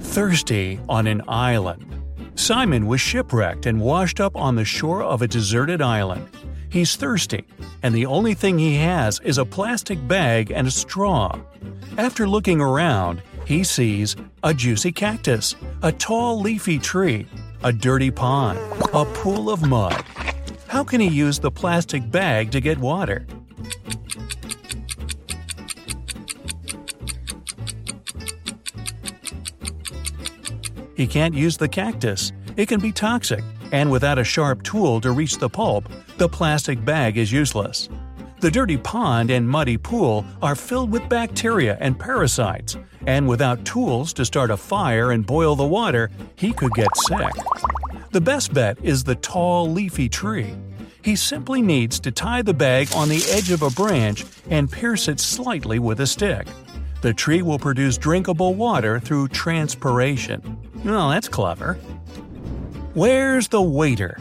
Thirsty on an island. Simon was shipwrecked and washed up on the shore of a deserted island. He's thirsty, and the only thing he has is a plastic bag and a straw. After looking around, he sees a juicy cactus, a tall leafy tree, a dirty pond, a pool of mud. How can he use the plastic bag to get water? He can't use the cactus. It can be toxic, and without a sharp tool to reach the pulp, the plastic bag is useless. The dirty pond and muddy pool are filled with bacteria and parasites, and without tools to start a fire and boil the water, he could get sick. The best bet is the tall, leafy tree. He simply needs to tie the bag on the edge of a branch and pierce it slightly with a stick. The tree will produce drinkable water through transpiration. Well, that's clever. Where's the waiter?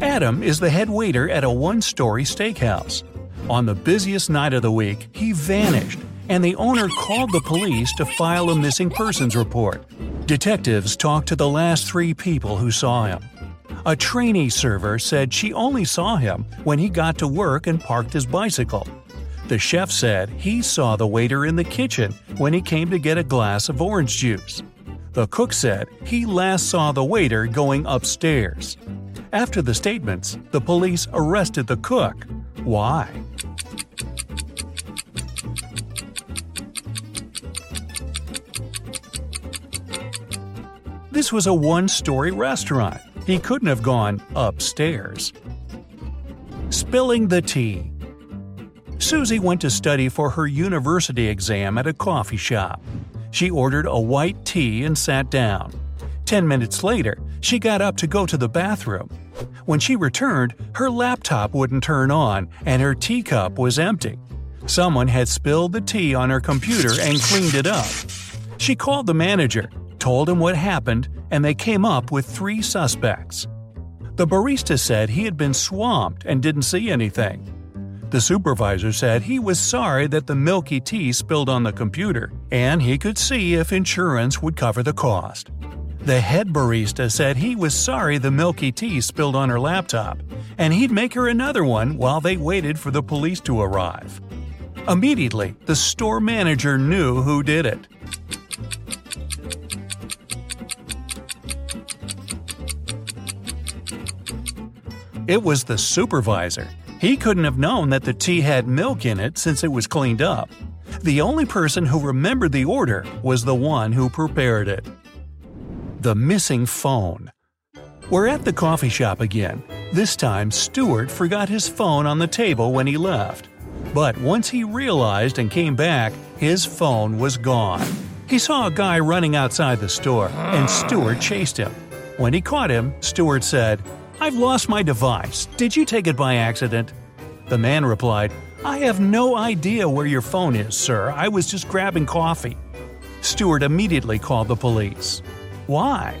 Adam is the head waiter at a one story steakhouse. On the busiest night of the week, he vanished, and the owner called the police to file a missing persons report. Detectives talked to the last three people who saw him. A trainee server said she only saw him when he got to work and parked his bicycle. The chef said he saw the waiter in the kitchen when he came to get a glass of orange juice. The cook said he last saw the waiter going upstairs. After the statements, the police arrested the cook. Why? This was a one story restaurant. He couldn't have gone upstairs. Spilling the tea. Susie went to study for her university exam at a coffee shop. She ordered a white tea and sat down. Ten minutes later, she got up to go to the bathroom. When she returned, her laptop wouldn't turn on and her teacup was empty. Someone had spilled the tea on her computer and cleaned it up. She called the manager, told him what happened, and they came up with three suspects. The barista said he had been swamped and didn't see anything. The supervisor said he was sorry that the milky tea spilled on the computer, and he could see if insurance would cover the cost. The head barista said he was sorry the milky tea spilled on her laptop, and he'd make her another one while they waited for the police to arrive. Immediately, the store manager knew who did it. It was the supervisor. He couldn't have known that the tea had milk in it since it was cleaned up. The only person who remembered the order was the one who prepared it. The missing phone. We're at the coffee shop again. This time, Stuart forgot his phone on the table when he left. But once he realized and came back, his phone was gone. He saw a guy running outside the store, and Stuart chased him. When he caught him, Stuart said, I've lost my device. Did you take it by accident? The man replied, I have no idea where your phone is, sir. I was just grabbing coffee. Stuart immediately called the police. Why?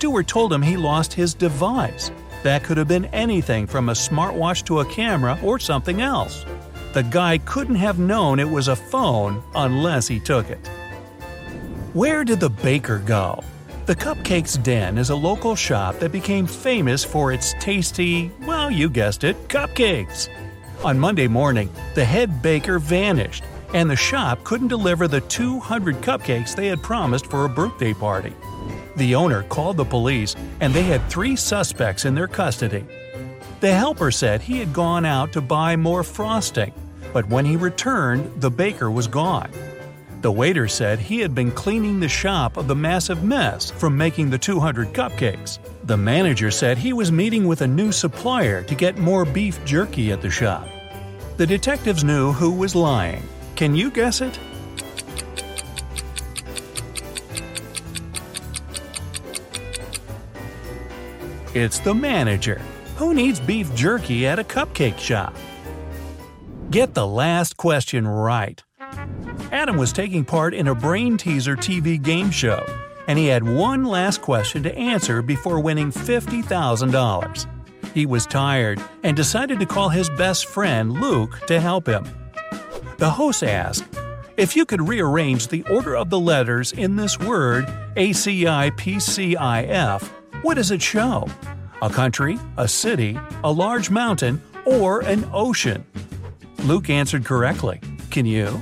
Stuart told him he lost his device. That could have been anything from a smartwatch to a camera or something else. The guy couldn't have known it was a phone unless he took it. Where did the baker go? The Cupcakes Den is a local shop that became famous for its tasty, well, you guessed it, cupcakes. On Monday morning, the head baker vanished, and the shop couldn't deliver the 200 cupcakes they had promised for a birthday party. The owner called the police, and they had three suspects in their custody. The helper said he had gone out to buy more frosting, but when he returned, the baker was gone. The waiter said he had been cleaning the shop of the massive mess from making the 200 cupcakes. The manager said he was meeting with a new supplier to get more beef jerky at the shop. The detectives knew who was lying. Can you guess it? It's the manager. Who needs beef jerky at a cupcake shop? Get the last question right. Adam was taking part in a brain teaser TV game show, and he had one last question to answer before winning $50,000. He was tired and decided to call his best friend Luke to help him. The host asked, If you could rearrange the order of the letters in this word, ACIPCIF, what does it show? A country, a city, a large mountain, or an ocean? Luke answered correctly. Can you?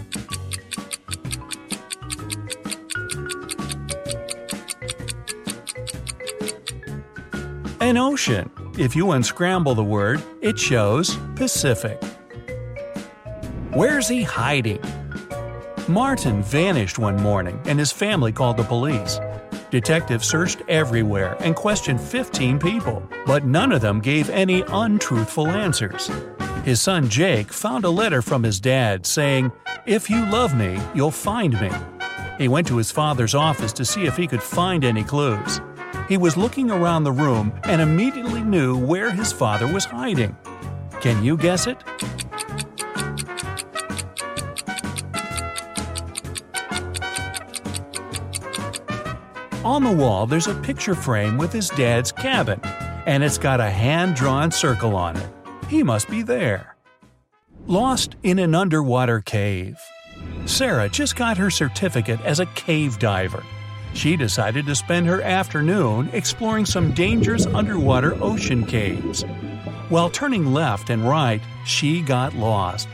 An ocean. If you unscramble the word, it shows Pacific. Where's he hiding? Martin vanished one morning and his family called the police. Detectives searched everywhere and questioned 15 people, but none of them gave any untruthful answers. His son Jake found a letter from his dad saying, If you love me, you'll find me. He went to his father's office to see if he could find any clues. He was looking around the room and immediately knew where his father was hiding. Can you guess it? On the wall, there's a picture frame with his dad's cabin, and it's got a hand drawn circle on it. He must be there. Lost in an underwater cave. Sarah just got her certificate as a cave diver. She decided to spend her afternoon exploring some dangerous underwater ocean caves. While turning left and right, she got lost.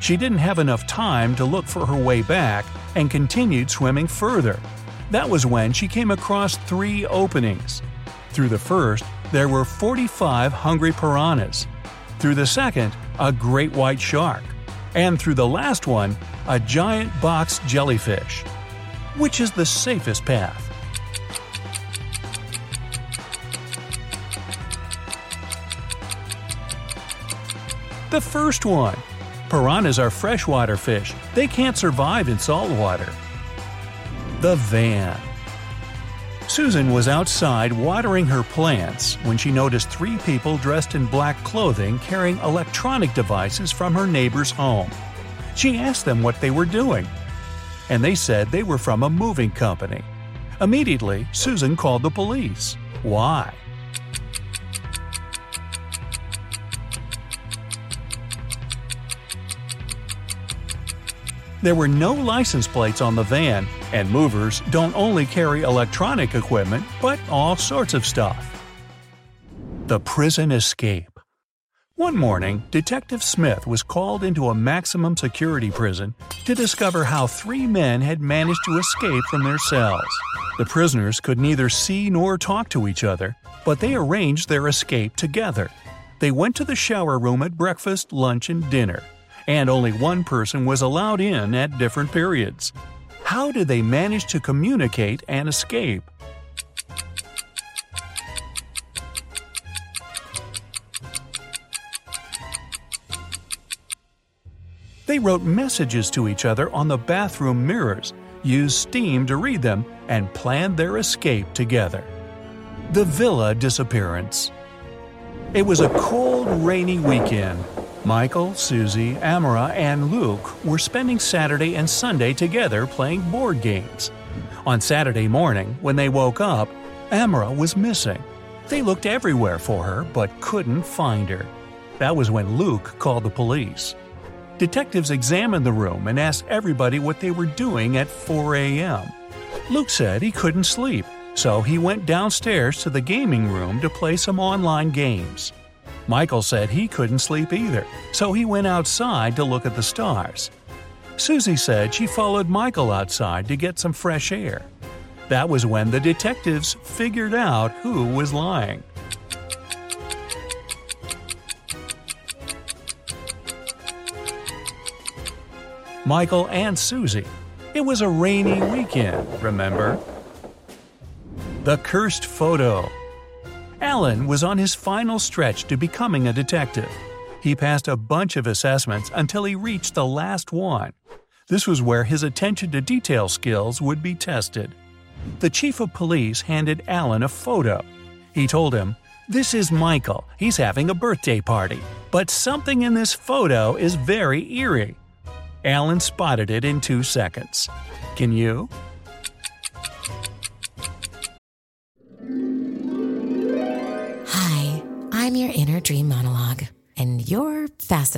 She didn't have enough time to look for her way back and continued swimming further. That was when she came across three openings. Through the first, there were 45 hungry piranhas. Through the second, a great white shark. And through the last one, a giant box jellyfish. Which is the safest path? The first one. Piranhas are freshwater fish. They can't survive in salt water. The van. Susan was outside watering her plants when she noticed three people dressed in black clothing carrying electronic devices from her neighbor's home. She asked them what they were doing, and they said they were from a moving company. Immediately, Susan called the police. Why? There were no license plates on the van, and movers don't only carry electronic equipment, but all sorts of stuff. The Prison Escape One morning, Detective Smith was called into a maximum security prison to discover how three men had managed to escape from their cells. The prisoners could neither see nor talk to each other, but they arranged their escape together. They went to the shower room at breakfast, lunch, and dinner and only one person was allowed in at different periods. How did they manage to communicate and escape? They wrote messages to each other on the bathroom mirrors, used steam to read them, and planned their escape together. The Villa Disappearance It was a cold, rainy weekend, Michael, Susie, Amara, and Luke were spending Saturday and Sunday together playing board games. On Saturday morning, when they woke up, Amara was missing. They looked everywhere for her but couldn't find her. That was when Luke called the police. Detectives examined the room and asked everybody what they were doing at 4 a.m. Luke said he couldn't sleep, so he went downstairs to the gaming room to play some online games. Michael said he couldn't sleep either, so he went outside to look at the stars. Susie said she followed Michael outside to get some fresh air. That was when the detectives figured out who was lying. Michael and Susie. It was a rainy weekend, remember? The Cursed Photo Alan was on his final stretch to becoming a detective. He passed a bunch of assessments until he reached the last one. This was where his attention to detail skills would be tested. The chief of police handed Alan a photo. He told him, This is Michael. He's having a birthday party. But something in this photo is very eerie. Alan spotted it in two seconds. Can you?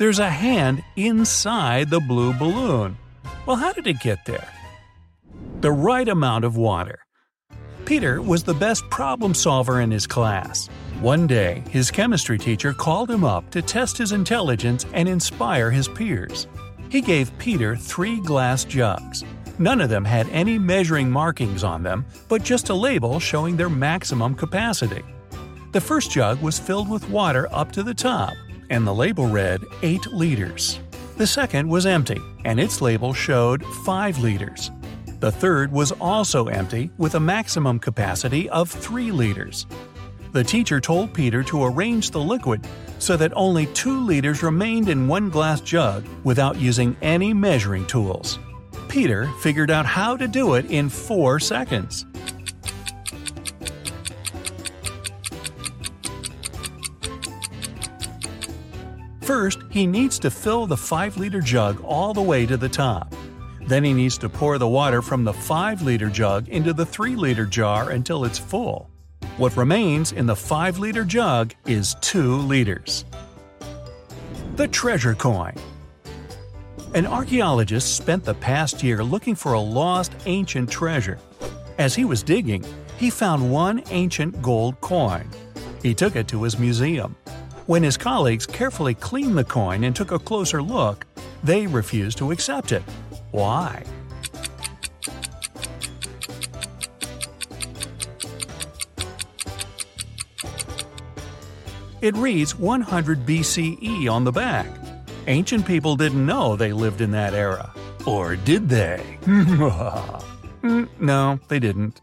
There's a hand inside the blue balloon. Well, how did it get there? The right amount of water. Peter was the best problem solver in his class. One day, his chemistry teacher called him up to test his intelligence and inspire his peers. He gave Peter three glass jugs. None of them had any measuring markings on them, but just a label showing their maximum capacity. The first jug was filled with water up to the top, and the label read 8 liters. The second was empty, and its label showed 5 liters. The third was also empty, with a maximum capacity of 3 liters. The teacher told Peter to arrange the liquid so that only 2 liters remained in one glass jug without using any measuring tools. Peter figured out how to do it in 4 seconds. First, he needs to fill the 5 liter jug all the way to the top. Then he needs to pour the water from the 5 liter jug into the 3 liter jar until it's full. What remains in the 5 liter jug is 2 liters. The Treasure Coin An archaeologist spent the past year looking for a lost ancient treasure. As he was digging, he found one ancient gold coin. He took it to his museum. When his colleagues carefully cleaned the coin and took a closer look, they refused to accept it. Why? It reads 100 BCE on the back. Ancient people didn't know they lived in that era. Or did they? Mm, no, they didn't.